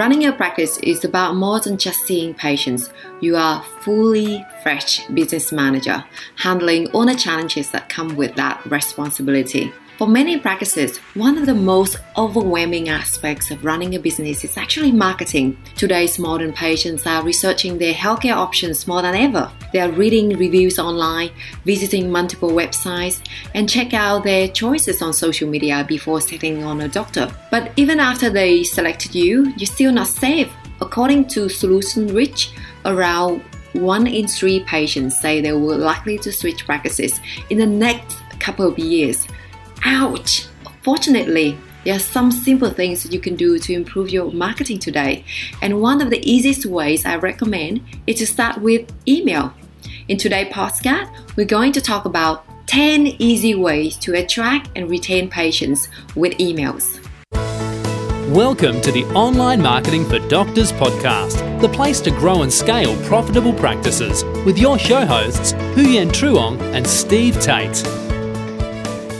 Running a practice is about more than just seeing patients. You are fully fresh business manager, handling all the challenges that come with that responsibility. For many practices, one of the most overwhelming aspects of running a business is actually marketing. Today's modern patients are researching their healthcare options more than ever. They are reading reviews online, visiting multiple websites, and check out their choices on social media before settling on a doctor. But even after they selected you, you're still not safe. According to Solutionreach, around one in three patients say they will likely to switch practices in the next couple of years. Ouch! Fortunately, there are some simple things you can do to improve your marketing today. And one of the easiest ways I recommend is to start with email. In today's podcast, we're going to talk about 10 easy ways to attract and retain patients with emails. Welcome to the Online Marketing for Doctors podcast, the place to grow and scale profitable practices with your show hosts, Huyen Truong and Steve Tate.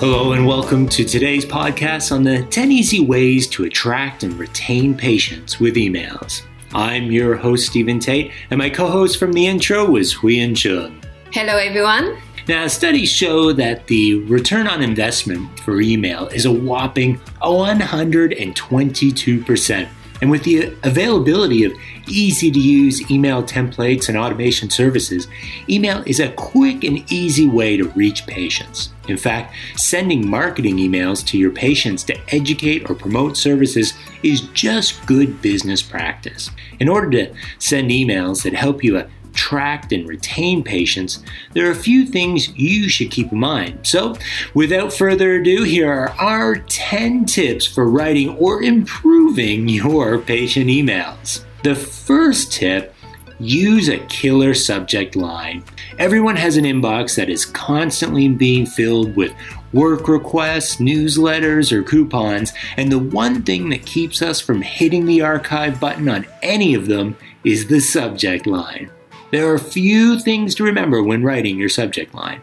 Hello, and welcome to today's podcast on the 10 easy ways to attract and retain patients with emails. I'm your host, Stephen Tate, and my co host from the intro was Huyen Truong. Hello, everyone. Now, studies show that the return on investment for email is a whopping 122%. And with the availability of easy to use email templates and automation services, email is a quick and easy way to reach patients. In fact, sending marketing emails to your patients to educate or promote services is just good business practice. In order to send emails that help you attract and retain patients, there are a few things you should keep in mind. So, without further ado, here are our 10 tips for writing or improving your patient emails. The first tip use a killer subject line. Everyone has an inbox that is constantly being filled with work requests, newsletters, or coupons, and the one thing that keeps us from hitting the archive button on any of them is the subject line. There are a few things to remember when writing your subject line.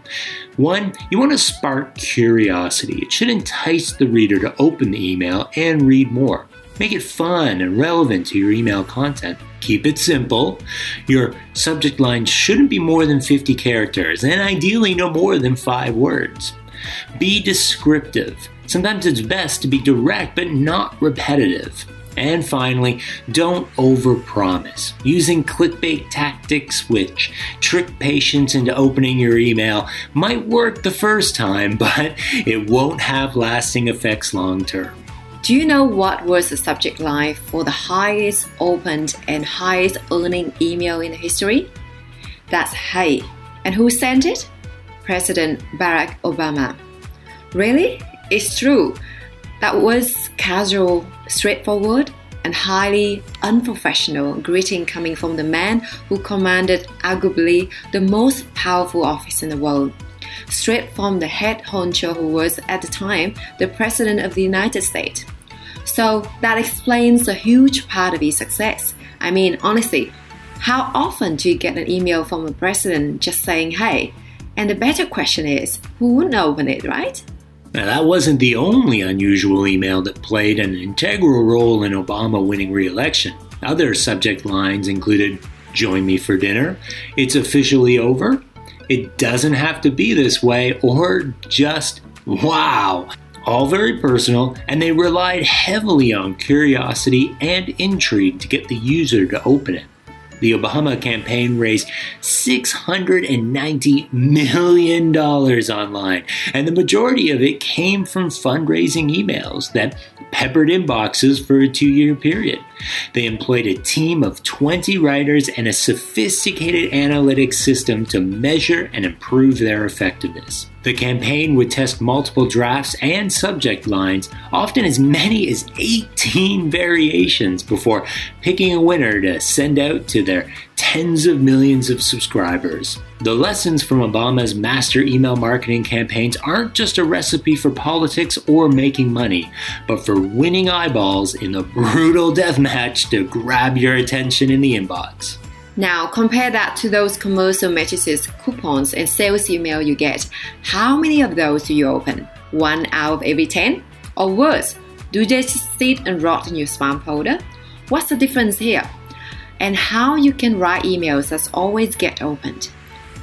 One, you want to spark curiosity. It should entice the reader to open the email and read more. Make it fun and relevant to your email content. Keep it simple. Your subject line shouldn't be more than 50 characters, and ideally no more than 5 words. Be descriptive. Sometimes it's best to be direct but not repetitive. And finally, don't overpromise. Using clickbait tactics which trick patients into opening your email might work the first time, but it won't have lasting effects long term. Do you know what was the subject line for the highest opened and highest earning email in history? That's Hey. And who sent it? President Barack Obama. Really? It's true. That was casual, straightforward, and highly unprofessional greeting coming from the man who commanded arguably the most powerful office in the world. Straight from the head honcho who was at the time the President of the United States. So that explains a huge part of his success. I mean, honestly, how often do you get an email from a president just saying hey? And the better question is, who wouldn't open it, right? Now, that wasn't the only unusual email that played an integral role in Obama winning re election. Other subject lines included Join me for dinner, It's officially over, It doesn't have to be this way, or just Wow. All very personal, and they relied heavily on curiosity and intrigue to get the user to open it. The Obama campaign raised $690 million online, and the majority of it came from fundraising emails that peppered inboxes for a two year period. They employed a team of 20 writers and a sophisticated analytics system to measure and improve their effectiveness. The campaign would test multiple drafts and subject lines, often as many as 18 variations, before picking a winner to send out to their tens of millions of subscribers. The lessons from Obama's master email marketing campaigns aren't just a recipe for politics or making money, but for winning eyeballs in the brutal deathmatch to grab your attention in the inbox. Now compare that to those commercial matrices, coupons, and sales email you get. How many of those do you open? One out of every 10? Or worse, do they sit and rot in your spam folder? What's the difference here? And how you can write emails that always get opened.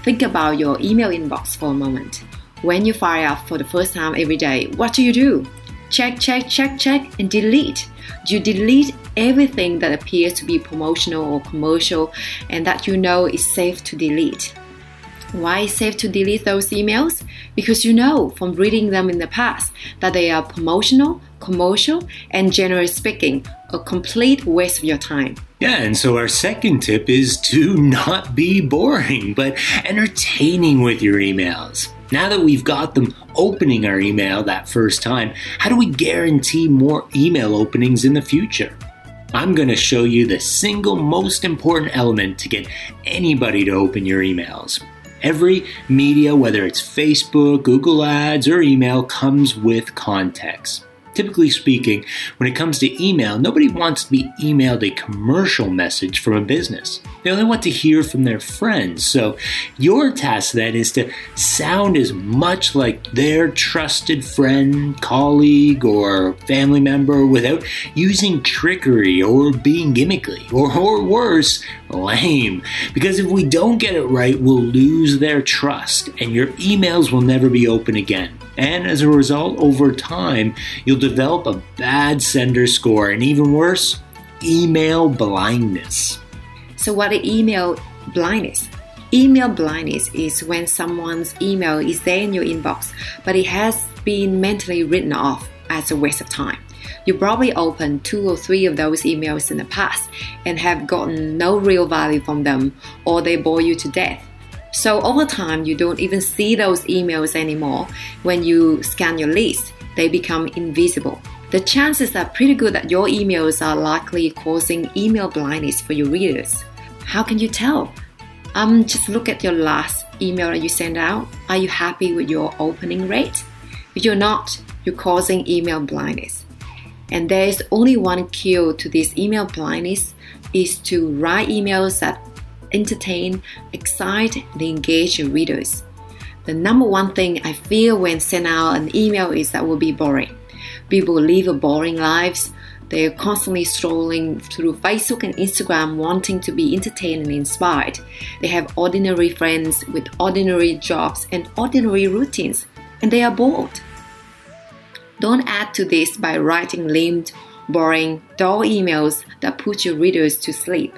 Think about your email inbox for a moment. When you fire up for the first time every day, what do you do? Check, check, check, check, and delete. You delete everything that appears to be promotional or commercial and that you know is safe to delete. Why is safe to delete those emails? Because you know from reading them in the past that they are promotional, commercial, and generally speaking, a complete waste of your time. Yeah, and so our second tip is to not be boring, but entertaining with your emails. Now that we've got them opening our email that first time, how do we guarantee more email openings in the future? I'm going to show you the single most important element to get anybody to open your emails. Every media, whether it's Facebook, Google Ads, or email, comes with context. Typically speaking, when it comes to email, nobody wants to be emailed a commercial message from a business. They only want to hear from their friends. So, your task then is to sound as much like their trusted friend, colleague, or family member without using trickery or being gimmicky, or, or worse, lame. Because if we don't get it right, we'll lose their trust and your emails will never be open again. And as a result, over time, you'll develop a bad sender score, and even worse, email blindness. So, what is email blindness? Email blindness is when someone's email is there in your inbox, but it has been mentally written off as a waste of time. You probably opened two or three of those emails in the past and have gotten no real value from them, or they bore you to death. So over time, you don't even see those emails anymore. When you scan your list, they become invisible. The chances are pretty good that your emails are likely causing email blindness for your readers. How can you tell? Um, just look at your last email that you sent out. Are you happy with your opening rate? If you're not, you're causing email blindness. And there is only one cure to this email blindness is to write emails that entertain, excite, and engage your readers. The number one thing I fear when send out an email is that will be boring. People live a boring lives. They're constantly strolling through Facebook and Instagram wanting to be entertained and inspired. They have ordinary friends with ordinary jobs and ordinary routines, and they are bored. Don't add to this by writing lame, boring, dull emails that put your readers to sleep.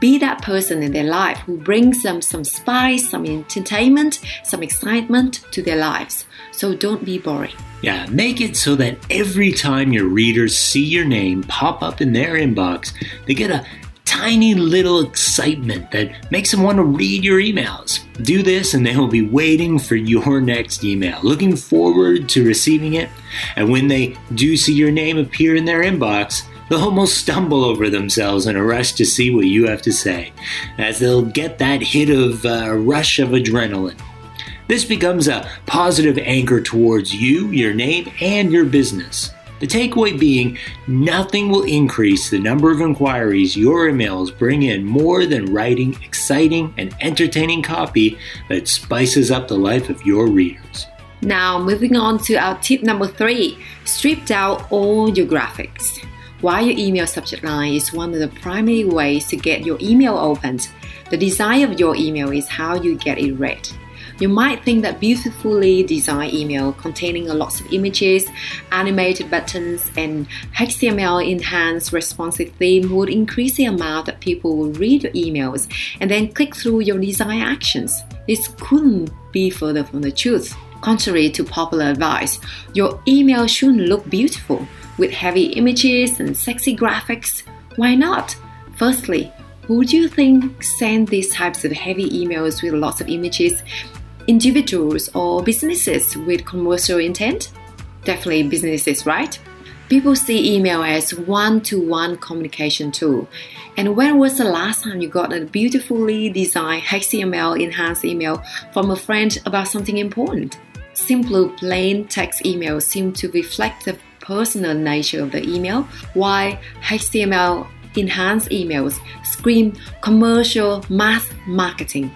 Be that person in their life who brings them some spice, some entertainment, some excitement to their lives. So don't be boring. Yeah, make it so that every time your readers see your name pop up in their inbox, they get a tiny little excitement that makes them want to read your emails. Do this and they will be waiting for your next email, looking forward to receiving it. And when they do see your name appear in their inbox, they'll almost stumble over themselves in a rush to see what you have to say, as they'll get that hit of uh, rush of adrenaline. This becomes a positive anchor towards you, your name, and your business. The takeaway being, nothing will increase the number of inquiries your emails bring in more than writing exciting and entertaining copy that spices up the life of your readers. Now, moving on to our tip number three strip down all your graphics. While your email subject line is one of the primary ways to get your email opened, the design of your email is how you get it read. You might think that beautifully designed email containing lots of images, animated buttons, and HTML enhanced responsive theme would increase the amount that people will read your emails and then click through your design actions. This couldn't be further from the truth. Contrary to popular advice, your email shouldn't look beautiful with heavy images and sexy graphics? Why not? Firstly, who do you think send these types of heavy emails with lots of images individuals or businesses with commercial intent? Definitely businesses, right? People see email as one to one communication tool. And when was the last time you got a beautifully designed HTML enhanced email from a friend about something important? Simple plain text emails seem to reflect the personal nature of the email, while HTML enhanced emails scream commercial mass marketing.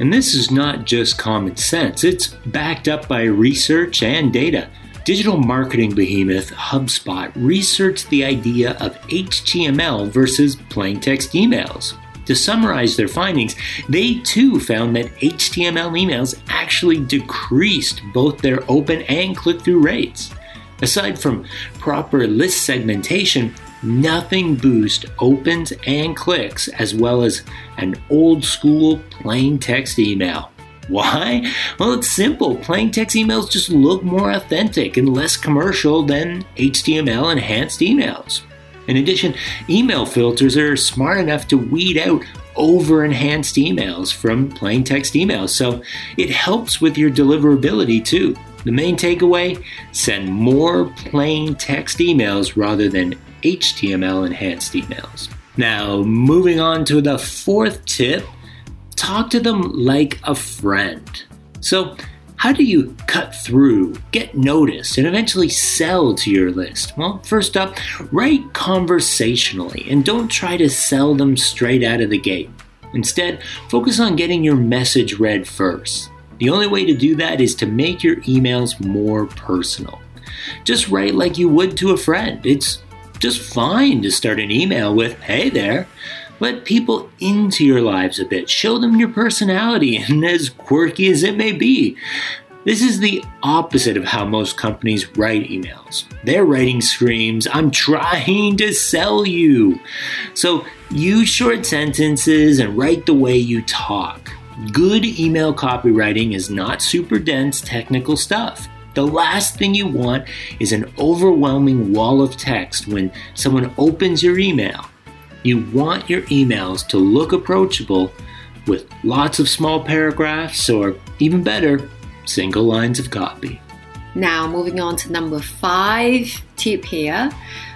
And this is not just common sense, it's backed up by research and data. digital marketing behemoth HubSpot researched the idea of HTML versus plain text emails. To summarize their findings, they too found that HTML emails actually decreased both their open and click through rates. Aside from proper list segmentation, nothing boosts opens and clicks as well as an old school plain text email. Why? Well, it's simple. Plain text emails just look more authentic and less commercial than HTML enhanced emails. In addition, email filters are smart enough to weed out over enhanced emails from plain text emails, so it helps with your deliverability too. The main takeaway send more plain text emails rather than HTML enhanced emails. Now, moving on to the fourth tip talk to them like a friend. So, how do you cut through, get noticed, and eventually sell to your list? Well, first up, write conversationally and don't try to sell them straight out of the gate. Instead, focus on getting your message read first. The only way to do that is to make your emails more personal. Just write like you would to a friend. It's just fine to start an email with, hey there. Let people into your lives a bit. Show them your personality, and as quirky as it may be. This is the opposite of how most companies write emails. Their writing screams, I'm trying to sell you. So use short sentences and write the way you talk. Good email copywriting is not super dense technical stuff. The last thing you want is an overwhelming wall of text when someone opens your email. You want your emails to look approachable with lots of small paragraphs or, even better, single lines of copy. Now, moving on to number five tip here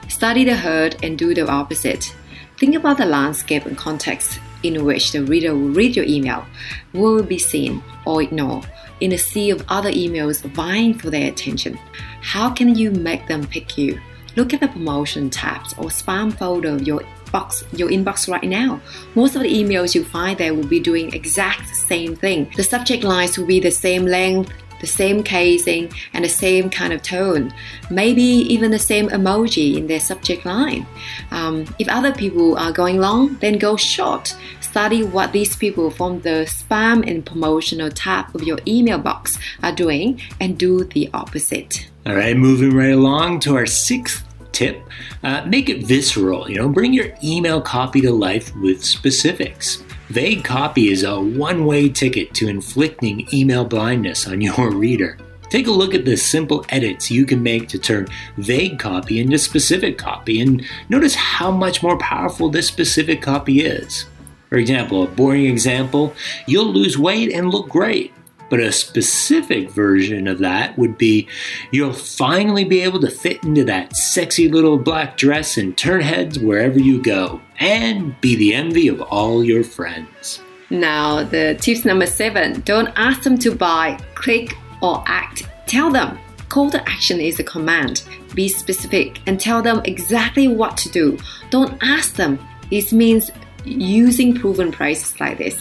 study the herd and do the opposite. Think about the landscape and context in which the reader will read your email, will be seen or ignored in a sea of other emails vying for their attention. How can you make them pick you? Look at the promotion tabs or spam folder of your box, your inbox right now. Most of the emails you find there will be doing exact same thing. The subject lines will be the same length, the same casing, and the same kind of tone. Maybe even the same emoji in their subject line. Um, if other people are going long, then go short. Study what these people from the spam and promotional tab of your email box are doing and do the opposite. All right, moving right along to our sixth tip uh, make it visceral you know bring your email copy to life with specifics vague copy is a one-way ticket to inflicting email blindness on your reader. Take a look at the simple edits you can make to turn vague copy into specific copy and notice how much more powerful this specific copy is. For example a boring example you'll lose weight and look great but a specific version of that would be you'll finally be able to fit into that sexy little black dress and turn heads wherever you go and be the envy of all your friends. Now, the tips number seven don't ask them to buy, click, or act. Tell them. Call to action is a command. Be specific and tell them exactly what to do. Don't ask them. This means using proven prices like this.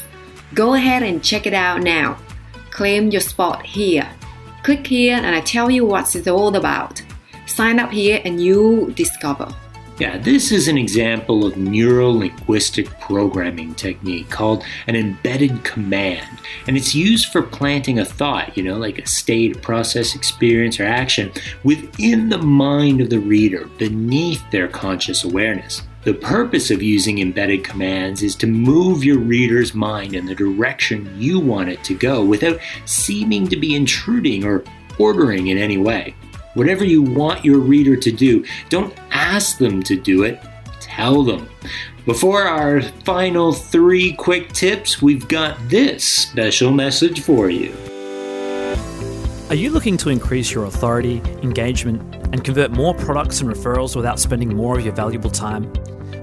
Go ahead and check it out now. Claim your spot here. Click here and I tell you what it's all about. Sign up here and you discover. Yeah, this is an example of neuro linguistic programming technique called an embedded command. And it's used for planting a thought, you know, like a state, process, experience, or action within the mind of the reader beneath their conscious awareness. The purpose of using embedded commands is to move your reader's mind in the direction you want it to go without seeming to be intruding or ordering in any way. Whatever you want your reader to do, don't ask them to do it, tell them. Before our final three quick tips, we've got this special message for you. Are you looking to increase your authority, engagement, and convert more products and referrals without spending more of your valuable time?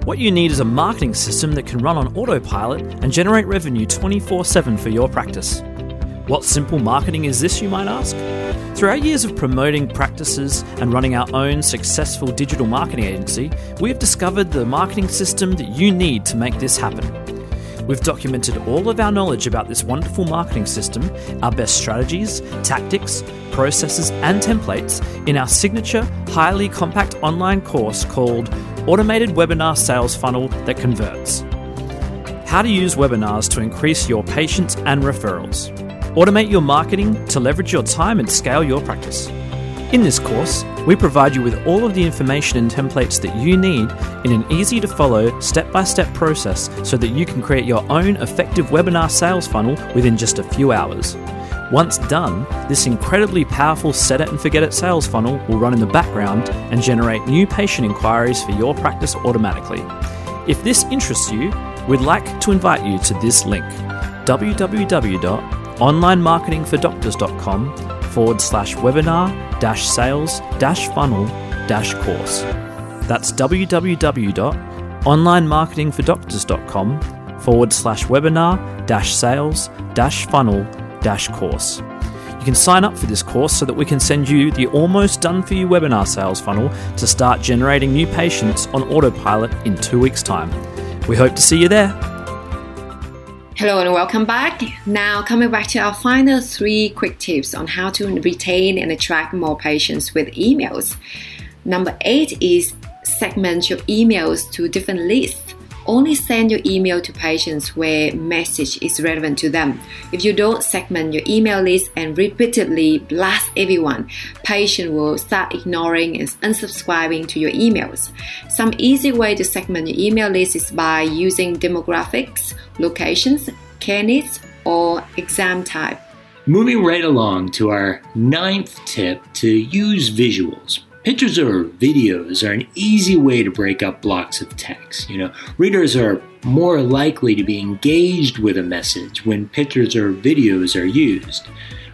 What you need is a marketing system that can run on autopilot and generate revenue 24 7 for your practice. What simple marketing is this, you might ask? Through our years of promoting practices and running our own successful digital marketing agency, we have discovered the marketing system that you need to make this happen. We've documented all of our knowledge about this wonderful marketing system, our best strategies, tactics, processes, and templates in our signature, highly compact online course called Automated Webinar Sales Funnel That Converts. How to use webinars to increase your patients and referrals. Automate your marketing to leverage your time and scale your practice. In this course, we provide you with all of the information and templates that you need in an easy to follow, step by step process so that you can create your own effective webinar sales funnel within just a few hours. Once done, this incredibly powerful set it and forget it sales funnel will run in the background and generate new patient inquiries for your practice automatically. If this interests you, we'd like to invite you to this link www.onlinemarketingfordoctors.com forward slash webinar sales funnel course. That's www.onlinemarketingfordoctors.com forward slash webinar dash sales dash funnel dash course. You can sign up for this course so that we can send you the almost done for you webinar sales funnel to start generating new patients on autopilot in two weeks' time. We hope to see you there. Hello and welcome back. Now, coming back to our final three quick tips on how to retain and attract more patients with emails. Number eight is segment your emails to different lists. Only send your email to patients where message is relevant to them. If you don't segment your email list and repeatedly blast everyone, patient will start ignoring and unsubscribing to your emails. Some easy way to segment your email list is by using demographics, locations, needs, or exam type. Moving right along to our ninth tip to use visuals. Pictures or videos are an easy way to break up blocks of text. You know, readers are more likely to be engaged with a message when pictures or videos are used.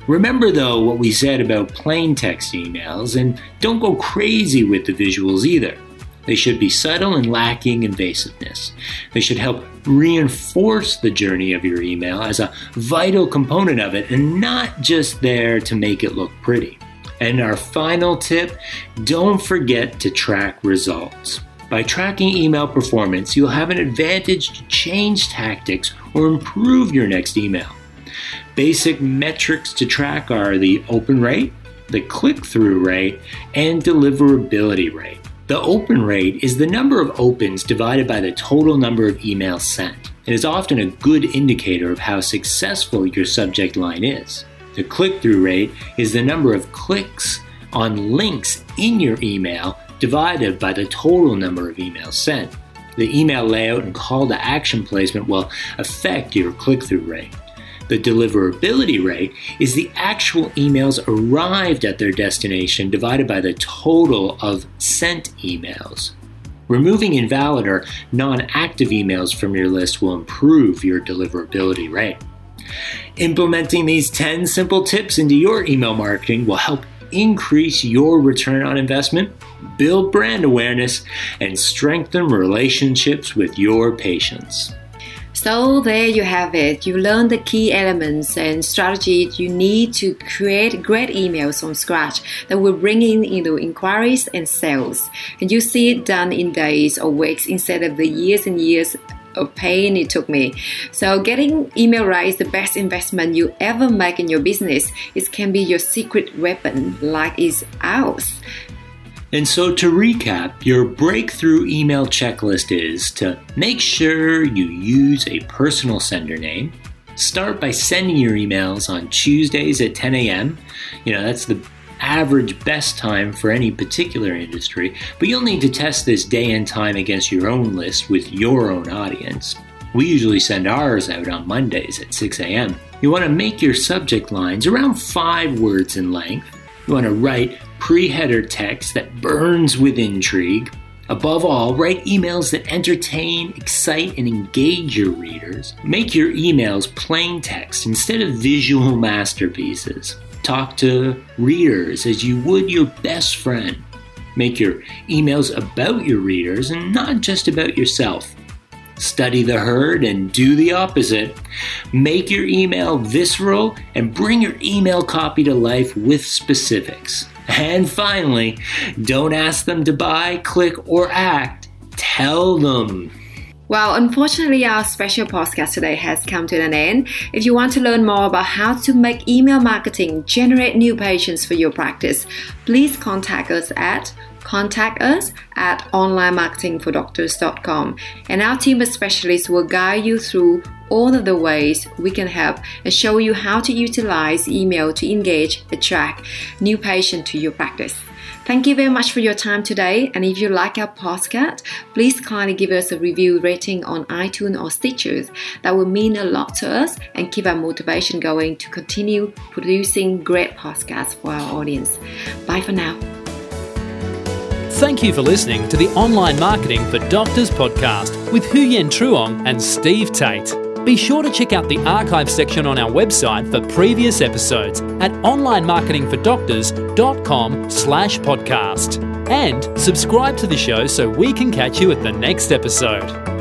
Remember, though, what we said about plain text emails and don't go crazy with the visuals either. They should be subtle and lacking invasiveness. They should help reinforce the journey of your email as a vital component of it and not just there to make it look pretty. And our final tip don't forget to track results. By tracking email performance, you'll have an advantage to change tactics or improve your next email. Basic metrics to track are the open rate, the click through rate, and deliverability rate. The open rate is the number of opens divided by the total number of emails sent. And is often a good indicator of how successful your subject line is. The click through rate is the number of clicks on links in your email divided by the total number of emails sent. The email layout and call to action placement will affect your click through rate. The deliverability rate is the actual emails arrived at their destination divided by the total of sent emails. Removing invalid or non active emails from your list will improve your deliverability rate. Implementing these 10 simple tips into your email marketing will help increase your return on investment, build brand awareness, and strengthen relationships with your patients. So there you have it. You learn the key elements and strategies you need to create great emails from scratch that will bring in you know, inquiries and sales. And you see it done in days or weeks instead of the years and years of pain it took me. So getting email right is the best investment you ever make in your business. It can be your secret weapon like is ours. And so, to recap, your breakthrough email checklist is to make sure you use a personal sender name. Start by sending your emails on Tuesdays at 10 a.m. You know, that's the average best time for any particular industry, but you'll need to test this day and time against your own list with your own audience. We usually send ours out on Mondays at 6 a.m. You want to make your subject lines around five words in length. You want to write pre header text that burns with intrigue. Above all, write emails that entertain, excite, and engage your readers. Make your emails plain text instead of visual masterpieces. Talk to readers as you would your best friend. Make your emails about your readers and not just about yourself. Study the herd and do the opposite. Make your email visceral and bring your email copy to life with specifics. And finally, don't ask them to buy, click, or act. Tell them. Well, unfortunately, our special podcast today has come to an end. If you want to learn more about how to make email marketing generate new patients for your practice, please contact us at contact us at onlinemarketingfordoctors.com and our team of specialists will guide you through all of the ways we can help and show you how to utilize email to engage, attract new patients to your practice. Thank you very much for your time today. And if you like our podcast, please kindly give us a review rating on iTunes or Stitchers. That will mean a lot to us and keep our motivation going to continue producing great podcasts for our audience. Bye for now. Thank you for listening to the Online Marketing for Doctors podcast with Huyen Truong and Steve Tate. Be sure to check out the archive section on our website for previous episodes at onlinemarketingfordoctors.com slash podcast. And subscribe to the show so we can catch you at the next episode.